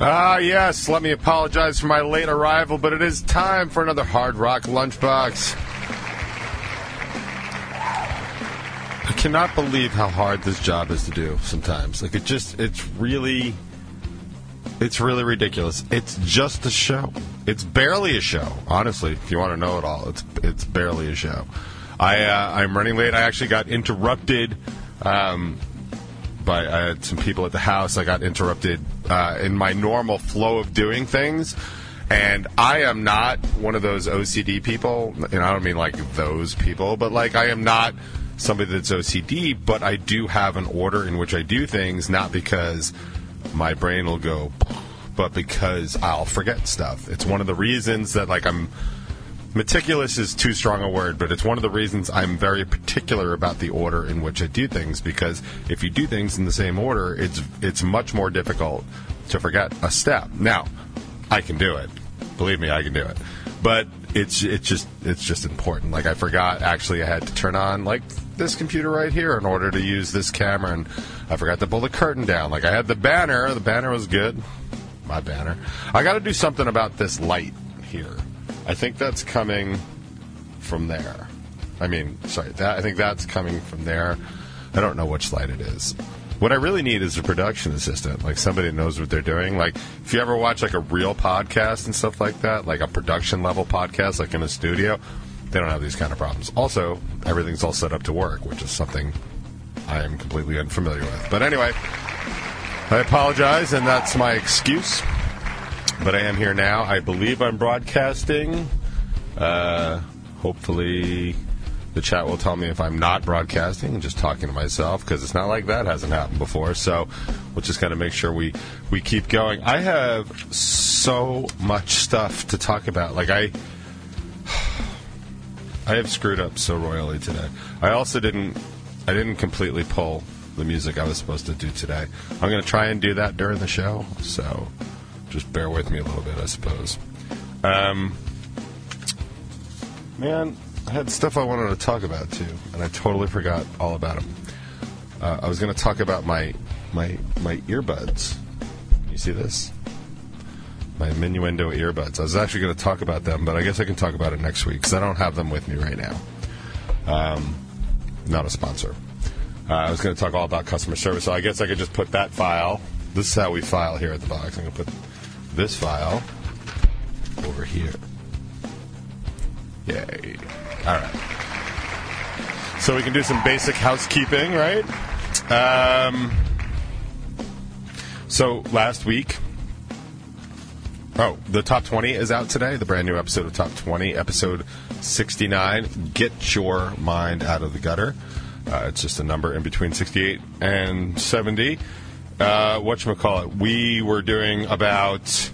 Ah, yes, let me apologize for my late arrival, but it is time for another Hard Rock Lunchbox. I cannot believe how hard this job is to do sometimes. Like, it just, it's really, it's really ridiculous. It's just a show. It's barely a show, honestly, if you want to know it all. It's, it's barely a show. I, uh, I'm running late. I actually got interrupted. Um, by had some people at the house. I got interrupted uh, in my normal flow of doing things. And I am not one of those OCD people. And I don't mean like those people, but like I am not somebody that's OCD, but I do have an order in which I do things, not because my brain will go, but because I'll forget stuff. It's one of the reasons that like I'm meticulous is too strong a word, but it's one of the reasons I'm very particular about the order in which I do things because if you do things in the same order, it's it's much more difficult to forget a step. Now, I can do it. Believe me, I can do it. But it's it's just it's just important. Like I forgot actually I had to turn on like this computer right here in order to use this camera and I forgot to pull the curtain down. Like I had the banner, the banner was good. My banner. I got to do something about this light here. I think that's coming from there. I mean, sorry, that I think that's coming from there. I don't know which light it is. What I really need is a production assistant, like somebody knows what they're doing. Like if you ever watch like a real podcast and stuff like that, like a production level podcast, like in a studio, they don't have these kind of problems. Also, everything's all set up to work, which is something I am completely unfamiliar with. But anyway, I apologize, and that's my excuse. But I am here now. I believe I'm broadcasting. Uh, hopefully, the chat will tell me if I'm not broadcasting and just talking to myself because it's not like that hasn't happened before. So we'll just kind of make sure we we keep going. I have so much stuff to talk about. Like I. I have screwed up so royally today. I also didn't I didn't completely pull the music I was supposed to do today. I'm going to try and do that during the show, so just bear with me a little bit, I suppose. Um, man, I had stuff I wanted to talk about too, and I totally forgot all about them. Uh, I was going to talk about my my my earbuds. You see this? My Minuendo earbuds. I was actually going to talk about them, but I guess I can talk about it next week because I don't have them with me right now. Um, not a sponsor. Uh, I was going to talk all about customer service, so I guess I could just put that file. This is how we file here at the box. I'm going to put this file over here. Yay. All right. So we can do some basic housekeeping, right? Um, so last week, oh, the top 20 is out today. The brand new episode of Top 20, episode 69. Get your mind out of the gutter. Uh, it's just a number in between 68 and 70. Uh, whatchamacallit, we were doing about,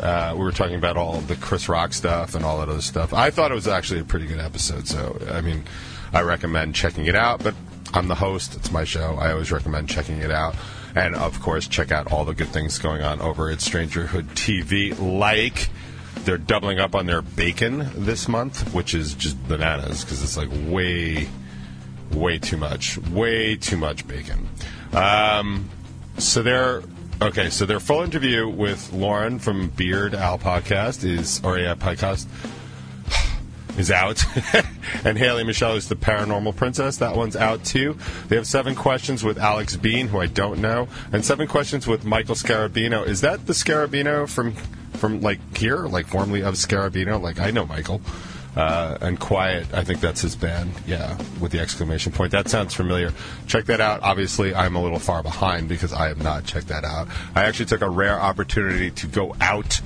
uh, we were talking about all the Chris Rock stuff and all that other stuff. I thought it was actually a pretty good episode, so, I mean, I recommend checking it out, but I'm the host, it's my show. I always recommend checking it out. And, of course, check out all the good things going on over at Strangerhood TV, like they're doubling up on their bacon this month, which is just bananas because it's like way, way too much, way too much bacon. Um, so they're okay. So their full interview with Lauren from Beard Owl Podcast is, or yeah, podcast is out, and Haley Michelle is the Paranormal Princess. That one's out too. They have seven questions with Alex Bean, who I don't know, and seven questions with Michael Scarabino. Is that the Scarabino from from like here, like formerly of Scarabino? Like I know Michael. Uh, and Quiet, I think that's his band. Yeah, with the exclamation point. That sounds familiar. Check that out. Obviously, I'm a little far behind because I have not checked that out. I actually took a rare opportunity to go out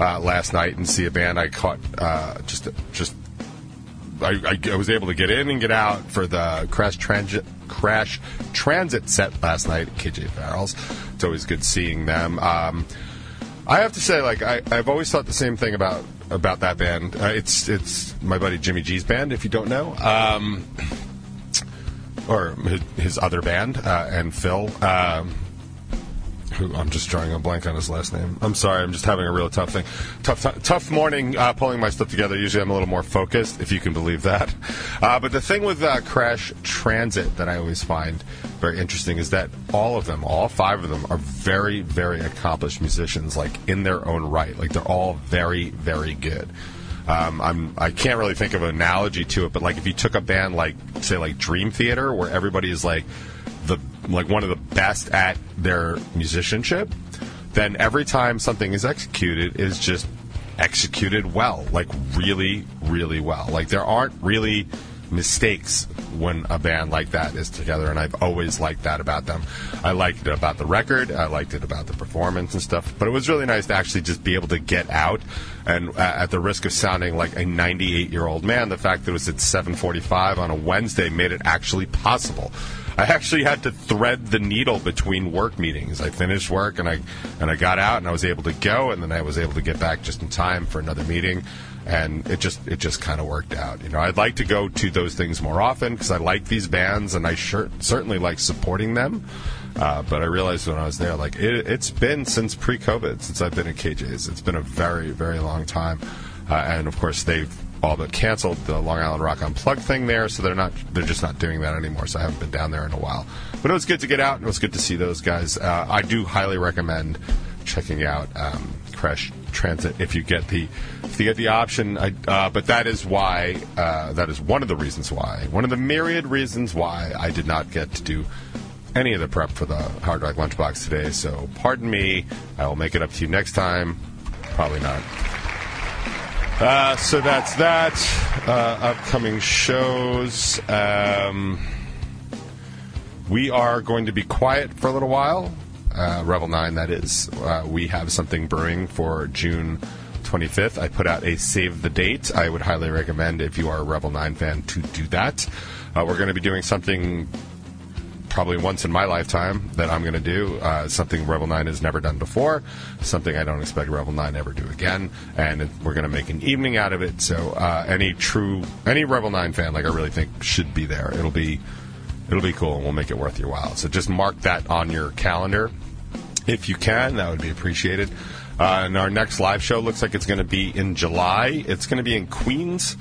uh, last night and see a band I caught uh, just just I, I, was able to get in and get out for the Crash Transit Crash Transit set last night at KJ Farrell's. It's always good seeing them. Um, I have to say, like I, I've always thought the same thing about about that band. Uh, it's it's my buddy Jimmy G's band, if you don't know, um, or his, his other band, uh, and Phil. Um, who I'm just drawing a blank on his last name. I'm sorry, I'm just having a real tough thing. Tough, t- tough morning uh, pulling my stuff together. Usually I'm a little more focused, if you can believe that. Uh, but the thing with uh, Crash Transit that I always find very interesting is that all of them, all five of them, are very, very accomplished musicians, like in their own right. Like they're all very, very good. Um, I'm I can't really think of an analogy to it, but like if you took a band like say like Dream Theater, where everybody is like like one of the best at their musicianship, then every time something is executed is just executed well, like really, really well. Like there aren't really mistakes when a band like that is together, and I've always liked that about them. I liked it about the record, I liked it about the performance and stuff, but it was really nice to actually just be able to get out. And uh, at the risk of sounding like a 98 year old man, the fact that it was at 7:45 on a Wednesday made it actually possible. I actually had to thread the needle between work meetings. I finished work and I and I got out and I was able to go, and then I was able to get back just in time for another meeting and it just it just kind of worked out. You know, I'd like to go to those things more often because I like these bands and I sure, certainly like supporting them. Uh, but I realized when I was there, like it, has been since pre-COVID, since I've been at KJ's. It's been a very very long time, uh, and of course they've all but canceled the Long Island Rock Unplugged thing there, so they're not they're just not doing that anymore. So I haven't been down there in a while. But it was good to get out, and it was good to see those guys. Uh, I do highly recommend checking out um, Crash Transit if you get the if you get the option. I, uh, but that is why uh, that is one of the reasons why one of the myriad reasons why I did not get to do any of the prep for the Hard Rock Lunchbox today. So pardon me. I will make it up to you next time. Probably not. Uh, so that's that. Uh, upcoming shows. Um, we are going to be quiet for a little while. Uh, Revel 9, that is. Uh, we have something brewing for June 25th. I put out a save the date. I would highly recommend, if you are a Revel 9 fan, to do that. Uh, we're going to be doing something probably once in my lifetime that I'm going to do. Uh, something Revel 9 has never done before, something I don't expect Revel 9 ever do again, and we're going to make an evening out of it. So uh, any true, any Revel 9 fan, like I really think, should be there. It'll be, it'll be cool, and we'll make it worth your while. So just mark that on your calendar if you can. That would be appreciated. Uh, and our next live show looks like it's going to be in July. It's going to be in Queens.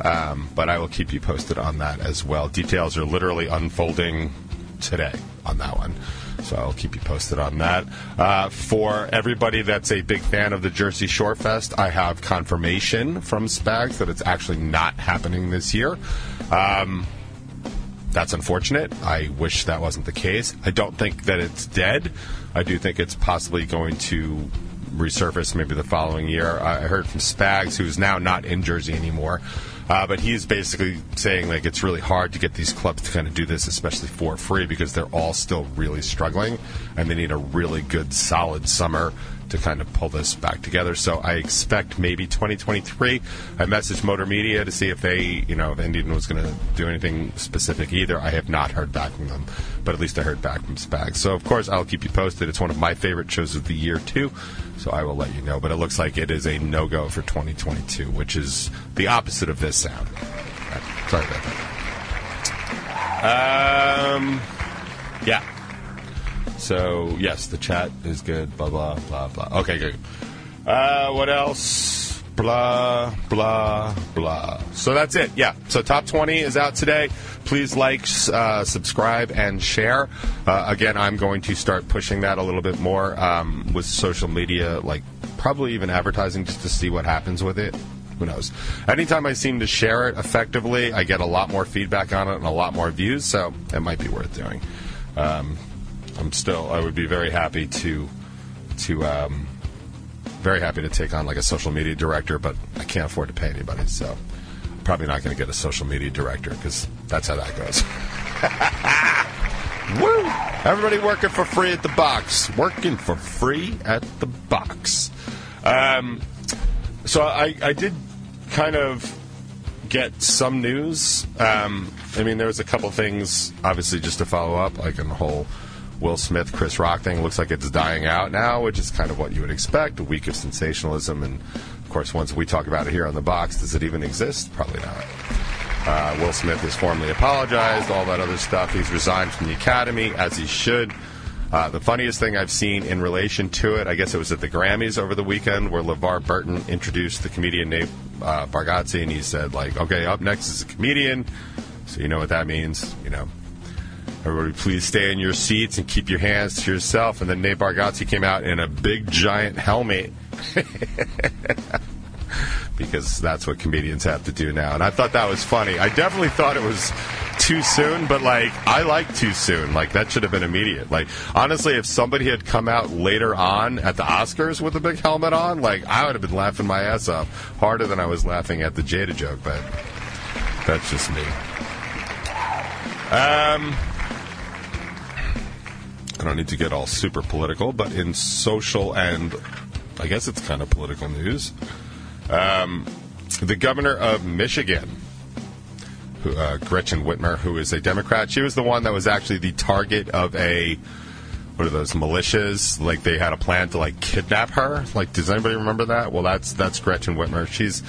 Um, but I will keep you posted on that as well. Details are literally unfolding today on that one. So I'll keep you posted on that. Uh, for everybody that's a big fan of the Jersey Shore Fest, I have confirmation from Spags that it's actually not happening this year. Um, that's unfortunate. I wish that wasn't the case. I don't think that it's dead. I do think it's possibly going to resurface maybe the following year. I heard from Spags, who's now not in Jersey anymore, uh, but he's basically saying like it's really hard to get these clubs to kind of do this, especially for free, because they're all still really struggling, and they need a really good, solid summer to kind of pull this back together. So I expect maybe 2023. I messaged Motor Media to see if they, you know, if Indian was going to do anything specific either. I have not heard back from them, but at least I heard back from Spags. So of course I'll keep you posted. It's one of my favorite shows of the year too. So I will let you know. But it looks like it is a no go for 2022, which is the opposite of this sound. Sorry about that. Um, yeah. So yes, the chat is good. Blah blah blah blah. Okay, good. Uh, what else? Blah blah blah. So that's it. Yeah. So top twenty is out today. Please like, uh, subscribe, and share. Uh, again, I'm going to start pushing that a little bit more um, with social media, like probably even advertising, just to see what happens with it. Who knows? Anytime I seem to share it effectively, I get a lot more feedback on it and a lot more views. So it might be worth doing. Um, I'm still I would be very happy to to um, very happy to take on like a social media director, but I can't afford to pay anybody, so probably not going to get a social media director because that's how that goes. Woo! Everybody working for free at the box. Working for free at the box. Um, so I, I did kind of get some news. Um, I mean, there was a couple things, obviously, just to follow up, like in the whole Will Smith, Chris Rock thing looks like it's dying out now, which is kind of what you would expect a week of sensationalism. And of course, once we talk about it here on the box, does it even exist? Probably not. Uh, Will Smith has formally apologized, all that other stuff. He's resigned from the Academy, as he should. Uh, the funniest thing I've seen in relation to it, I guess it was at the Grammys over the weekend, where LeVar Burton introduced the comedian Nate uh, Bargatze, and he said, like, okay, up next is a comedian. So you know what that means, you know. Everybody, please stay in your seats and keep your hands to yourself. And then Nate Bargatze came out in a big giant helmet. because that's what comedians have to do now. And I thought that was funny. I definitely thought it was too soon, but like I like too soon. Like that should have been immediate. Like honestly, if somebody had come out later on at the Oscars with a big helmet on, like I would have been laughing my ass off harder than I was laughing at the Jada joke. But that's just me. Um. I don't need to get all super political, but in social and I guess it's kind of political news. Um, the governor of Michigan, who, uh, Gretchen Whitmer, who is a Democrat, she was the one that was actually the target of a what are those militias? Like they had a plan to like kidnap her. Like, does anybody remember that? Well, that's that's Gretchen Whitmer. She's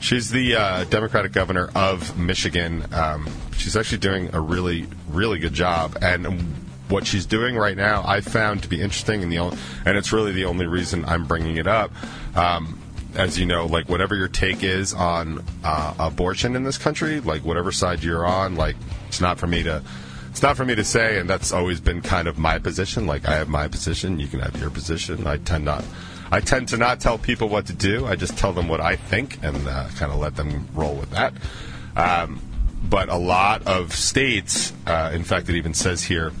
she's the uh, Democratic governor of Michigan. Um, she's actually doing a really really good job, and what she's doing right now, I found to be interesting, and the only, and it's really the only reason I'm bringing it up. Um, as you know, like whatever your take is on uh, abortion in this country, like whatever side you're on, like it's not for me to. It's not for me to say, and that's always been kind of my position. Like I have my position, you can have your position. I tend not, I tend to not tell people what to do. I just tell them what I think and uh, kind of let them roll with that. Um, but a lot of states, uh, in fact, it even says here,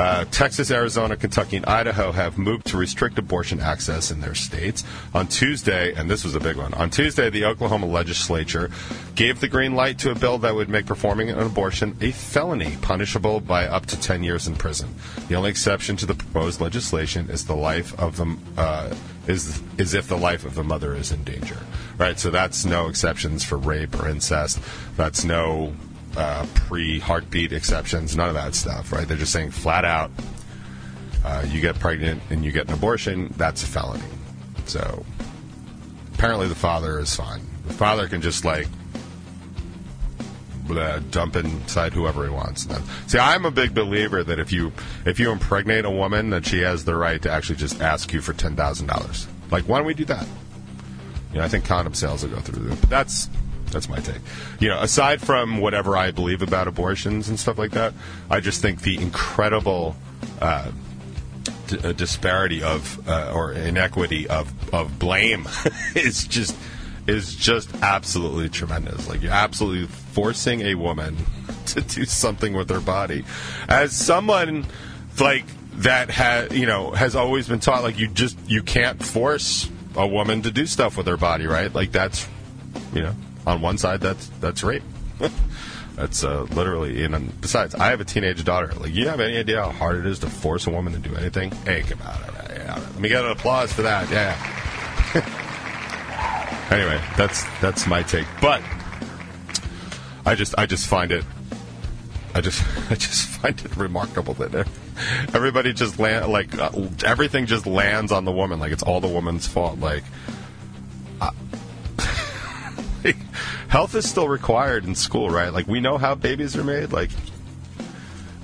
uh, Texas, Arizona, Kentucky, and Idaho have moved to restrict abortion access in their states. On Tuesday, and this was a big one, on Tuesday, the Oklahoma legislature gave the green light to a bill that would make performing an abortion a felony, punishable by up to 10 years in prison. The only exception to the proposed legislation is the life of the. Uh, is is if the life of the mother is in danger, right? So that's no exceptions for rape or incest. That's no uh, pre-heartbeat exceptions, none of that stuff, right? They're just saying flat out, uh, you get pregnant and you get an abortion, that's a felony. So apparently the father is fine. The father can just like dump inside whoever he wants. See, I'm a big believer that if you if you impregnate a woman, that she has the right to actually just ask you for ten thousand dollars. Like, why don't we do that? You know, I think condom sales will go through. But that's that's my take. You know, aside from whatever I believe about abortions and stuff like that, I just think the incredible uh, uh, disparity of uh, or inequity of of blame is just is just absolutely tremendous. Like you're absolutely forcing a woman to do something with her body. As someone like that has you know has always been taught like you just you can't force a woman to do stuff with her body, right? Like that's you know on one side, that's that's rape. that's uh, literally. And besides, I have a teenage daughter. Like, you have any idea how hard it is to force a woman to do anything? Hey, come on, yeah, let me get an applause for that. Yeah. anyway, that's that's my take. But I just I just find it. I just I just find it remarkable that everybody just land like uh, everything just lands on the woman like it's all the woman's fault like health is still required in school, right? Like we know how babies are made. Like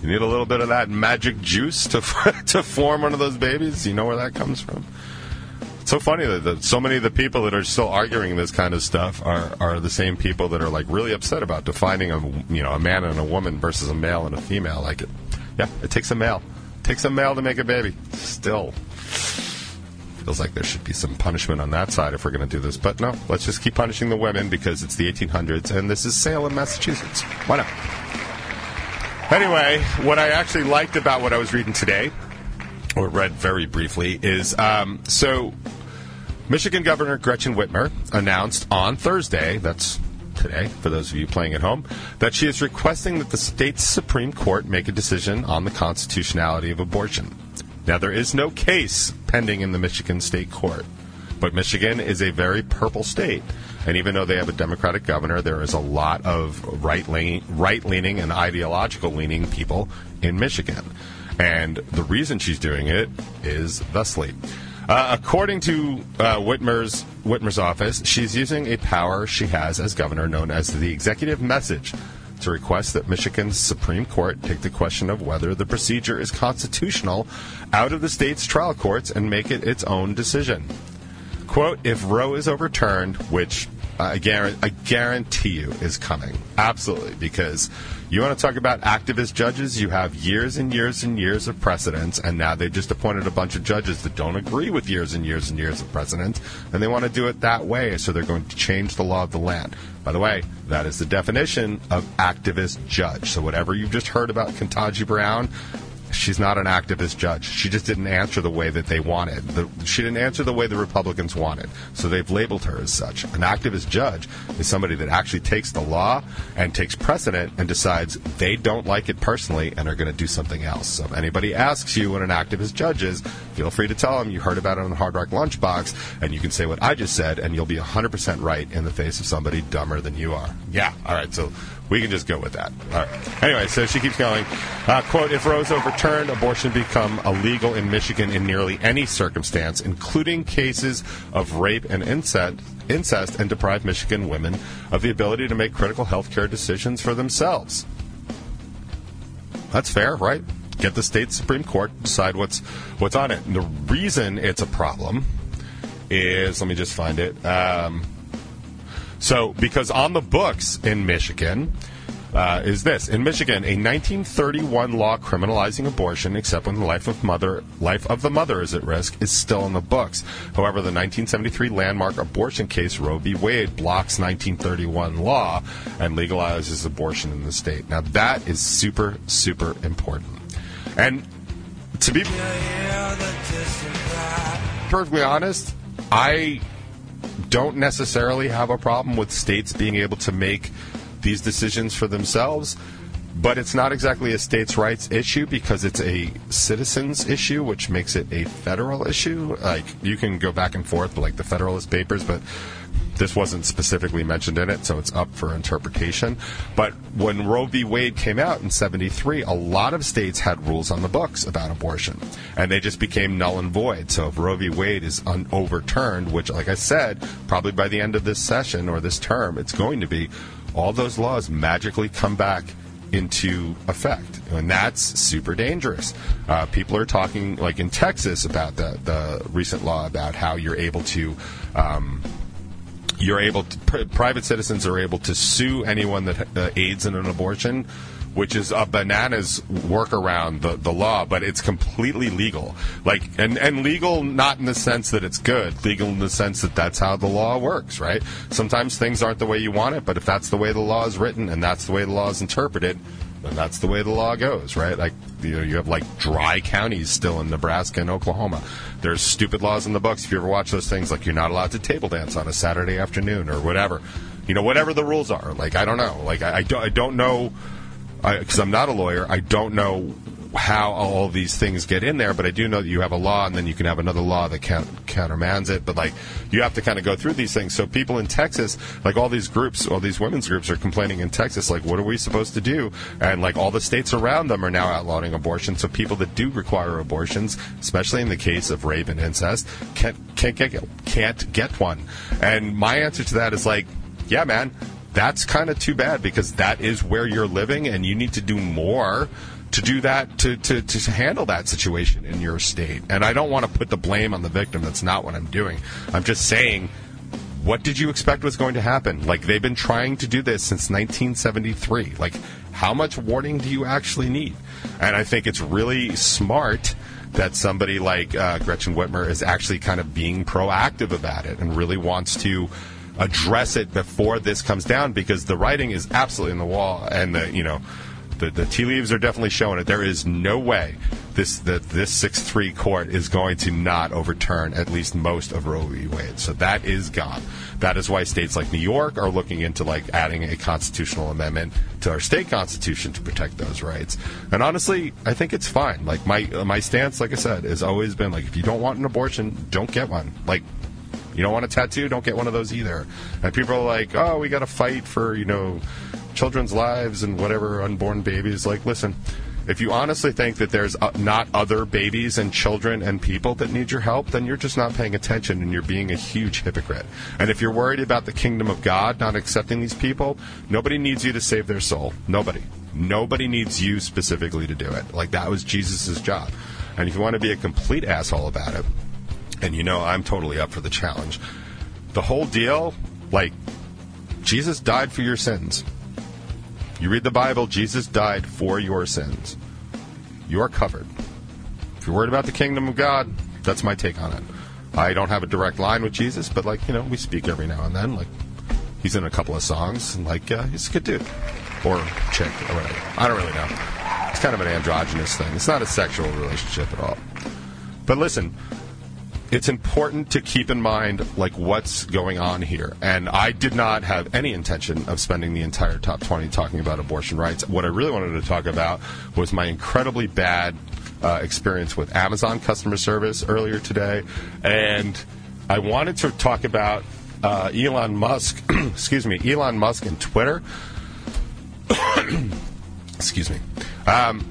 you need a little bit of that magic juice to to form one of those babies. You know where that comes from. It's so funny that the, so many of the people that are still arguing this kind of stuff are, are the same people that are like really upset about defining a you know a man and a woman versus a male and a female. Like it, yeah, it takes a male, it takes a male to make a baby. Still feels like there should be some punishment on that side if we're going to do this. But no, let's just keep punishing the women because it's the 1800s and this is Salem, Massachusetts. Why not? Anyway, what I actually liked about what I was reading today, or read very briefly, is um, so Michigan Governor Gretchen Whitmer announced on Thursday, that's today, for those of you playing at home, that she is requesting that the state's Supreme Court make a decision on the constitutionality of abortion. Now, there is no case pending in the Michigan State Court, but Michigan is a very purple state. And even though they have a Democratic governor, there is a lot of right leaning and ideological leaning people in Michigan. And the reason she's doing it is thusly. Uh, according to uh, Whitmer's Whitmer's office, she's using a power she has as governor known as the executive message to request that Michigan's Supreme Court take the question of whether the procedure is constitutional out of the state's trial courts and make it its own decision. Quote, if Roe is overturned, which I, guarantee, I guarantee you is coming. Absolutely. Because you want to talk about activist judges, you have years and years and years of precedents, and now they just appointed a bunch of judges that don't agree with years and years and years of precedent, and they want to do it that way, so they're going to change the law of the land. By the way, that is the definition of activist judge. So whatever you've just heard about Ketanji Brown, she's not an activist judge. She just didn't answer the way that they wanted. The, she didn't answer the way the Republicans wanted. So they've labeled her as such. An activist judge is somebody that actually takes the law and takes precedent and decides they don't like it personally and are going to do something else. So if anybody asks you what an activist judge is, feel free to tell them you heard about it on the Hard Rock Lunchbox, and you can say what I just said, and you'll be 100% right in the face of somebody dumber than you are. Yeah. All right. So we can just go with that. All right. Anyway, so she keeps going. Uh, quote, if Roe's overturned, abortion become illegal in Michigan in nearly any circumstance, including cases of rape and incest, incest and deprive Michigan women of the ability to make critical health care decisions for themselves. That's fair, right? Get the state Supreme Court decide what's what's on it. And the reason it's a problem is, let me just find it. Um, so, because on the books in Michigan uh, is this: in Michigan, a 1931 law criminalizing abortion, except when the life of mother life of the mother is at risk, is still in the books. However, the 1973 landmark abortion case Roe v. Wade blocks 1931 law and legalizes abortion in the state. Now, that is super, super important. And to be perfectly honest, I don't necessarily have a problem with states being able to make these decisions for themselves. But it's not exactly a states' rights issue because it's a citizens issue, which makes it a federal issue. Like you can go back and forth, like the Federalist Papers, but this wasn't specifically mentioned in it, so it's up for interpretation. But when Roe v. Wade came out in 73, a lot of states had rules on the books about abortion, and they just became null and void. So if Roe v. Wade is un- overturned, which, like I said, probably by the end of this session or this term, it's going to be, all those laws magically come back into effect, and that's super dangerous. Uh, people are talking, like in Texas, about the the recent law about how you're able to. Um, you're able to, pr- private citizens are able to sue anyone that uh, aids in an abortion, which is a bananas workaround the, the law, but it's completely legal. Like, and, and legal not in the sense that it's good, legal in the sense that that's how the law works, right? Sometimes things aren't the way you want it, but if that's the way the law is written and that's the way the law is interpreted, then that's the way the law goes, right? Like, you know, you have like dry counties still in Nebraska and Oklahoma. There's stupid laws in the books. If you ever watch those things, like you're not allowed to table dance on a Saturday afternoon or whatever. You know, whatever the rules are. Like, I don't know. Like, I, I, don't, I don't know, because I'm not a lawyer, I don't know how all these things get in there, but I do know that you have a law and then you can have another law that count, countermands it. But like, you have to kind of go through these things. So people in Texas, like all these groups, all these women's groups are complaining in Texas, like, what are we supposed to do? And like all the states around them are now outlawing abortion. So people that do require abortions, especially in the case of rape and incest, can't, can't get, can't get one. And my answer to that is like, yeah, man, that's kind of too bad because that is where you're living and you need to do more to do that to, to, to handle that situation in your state. And I don't want to put the blame on the victim. That's not what I'm doing. I'm just saying what did you expect was going to happen? Like they've been trying to do this since 1973. Like how much warning do you actually need? And I think it's really smart that somebody like uh, Gretchen Whitmer is actually kind of being proactive about it and really wants to address it before this comes down because the writing is absolutely in the wall and the you know the, the tea leaves are definitely showing it. There is no way this that this six three court is going to not overturn at least most of Roe v. Wade. So that is gone. That is why states like New York are looking into like adding a constitutional amendment to our state constitution to protect those rights. And honestly, I think it's fine. Like my my stance, like I said, has always been like if you don't want an abortion, don't get one. Like you don't want a tattoo, don't get one of those either. And people are like, oh, we got to fight for you know children's lives and whatever unborn babies. Like, listen, If you honestly think that there's uh, not other babies and children and people that need your help, then you're just not paying attention and you're being a huge hypocrite. And if you're worried about the kingdom of God not accepting these people, nobody needs you to save their soul. Nobody. Nobody needs you specifically to do it. Like that was Jesus' job. And if you want to be a complete asshole about it, and you know I'm totally up for the challenge, the whole deal, like, Jesus died for your sins. You read the Bible, Jesus died for your sins. You are covered. If you're worried about the kingdom of God, that's my take on it. I don't have a direct line with Jesus, but like you know, we speak every now and then. Like he's in a couple of songs, and like uh, he's a good dude or chick or whatever. I don't really know. It's kind of an androgynous thing. It's not a sexual relationship at all. But listen, it's important to keep in mind like what's going on here. And I did not have any intention of spending the entire top 20 talking about abortion rights. What I really wanted to talk about was my incredibly bad uh, experience with Amazon customer service earlier today, and I wanted to talk about uh, Elon Musk. excuse me, Elon Musk and Twitter. excuse me. Um,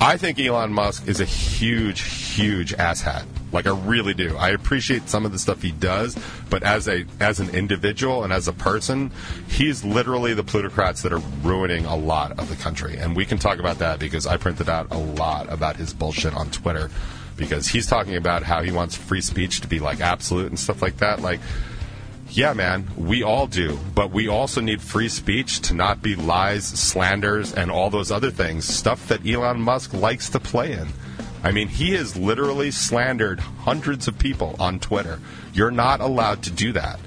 I think Elon Musk is a huge, huge asshat. Like I really do. I appreciate some of the stuff he does, but as a as an individual and as a person, he's literally the plutocrats that are ruining a lot of the country. And we can talk about that because I printed out a lot about his bullshit on Twitter because he's talking about how he wants free speech to be like absolute and stuff like that. Like yeah, man, we all do. But we also need free speech to not be lies, slanders, and all those other things. Stuff that Elon Musk likes to play in. I mean, he has literally slandered hundreds of people on Twitter. You're not allowed to do that.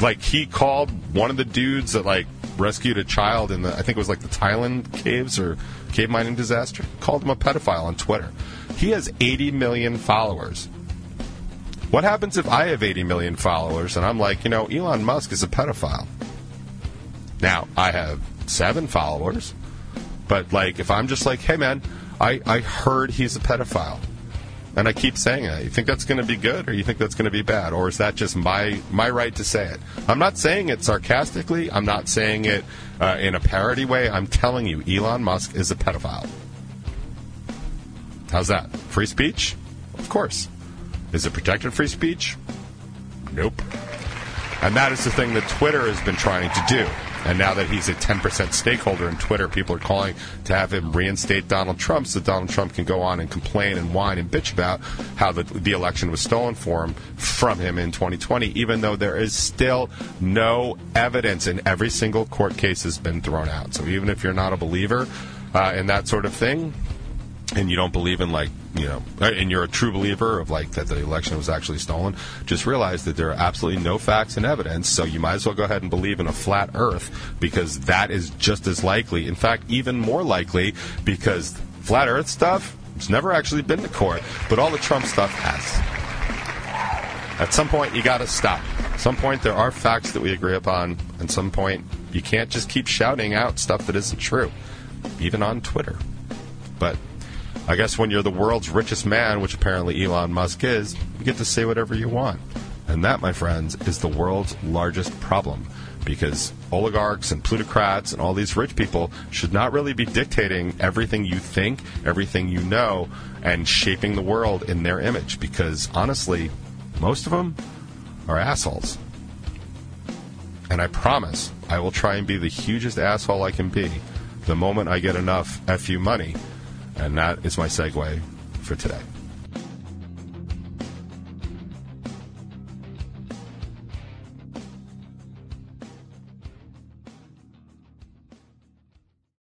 Like, he called one of the dudes that, like, rescued a child in the, I think it was like the Thailand caves or cave mining disaster, called him a pedophile on Twitter. He has 80 million followers. What happens if I have 80 million followers and I'm like, you know, Elon Musk is a pedophile? Now, I have seven followers, but like, if I'm just like, hey man, I, I heard he's a pedophile. And I keep saying it. You think that's going to be good, or you think that's going to be bad, or is that just my my right to say it? I'm not saying it sarcastically. I'm not saying it uh, in a parody way. I'm telling you, Elon Musk is a pedophile. How's that? Free speech? Of course. Is it protected free speech? Nope. And that is the thing that Twitter has been trying to do. And now that he's a 10% stakeholder in Twitter, people are calling to have him reinstate Donald Trump so Donald Trump can go on and complain and whine and bitch about how the, the election was stolen for him, from him in 2020, even though there is still no evidence and every single court case has been thrown out. So even if you're not a believer uh, in that sort of thing, and you don't believe in like you know uh, and you're a true believer of like that the election was actually stolen just realize that there are absolutely no facts and evidence so you might as well go ahead and believe in a flat earth because that is just as likely in fact even more likely because flat earth stuff it's never actually been to court but all the trump stuff has. At some point you got to stop. At some point there are facts that we agree upon and some point you can't just keep shouting out stuff that isn't true even on twitter. But I guess when you're the world's richest man, which apparently Elon Musk is, you get to say whatever you want. And that, my friends, is the world's largest problem. Because oligarchs and plutocrats and all these rich people should not really be dictating everything you think, everything you know, and shaping the world in their image. Because honestly, most of them are assholes. And I promise I will try and be the hugest asshole I can be the moment I get enough FU money and that is my segue for today.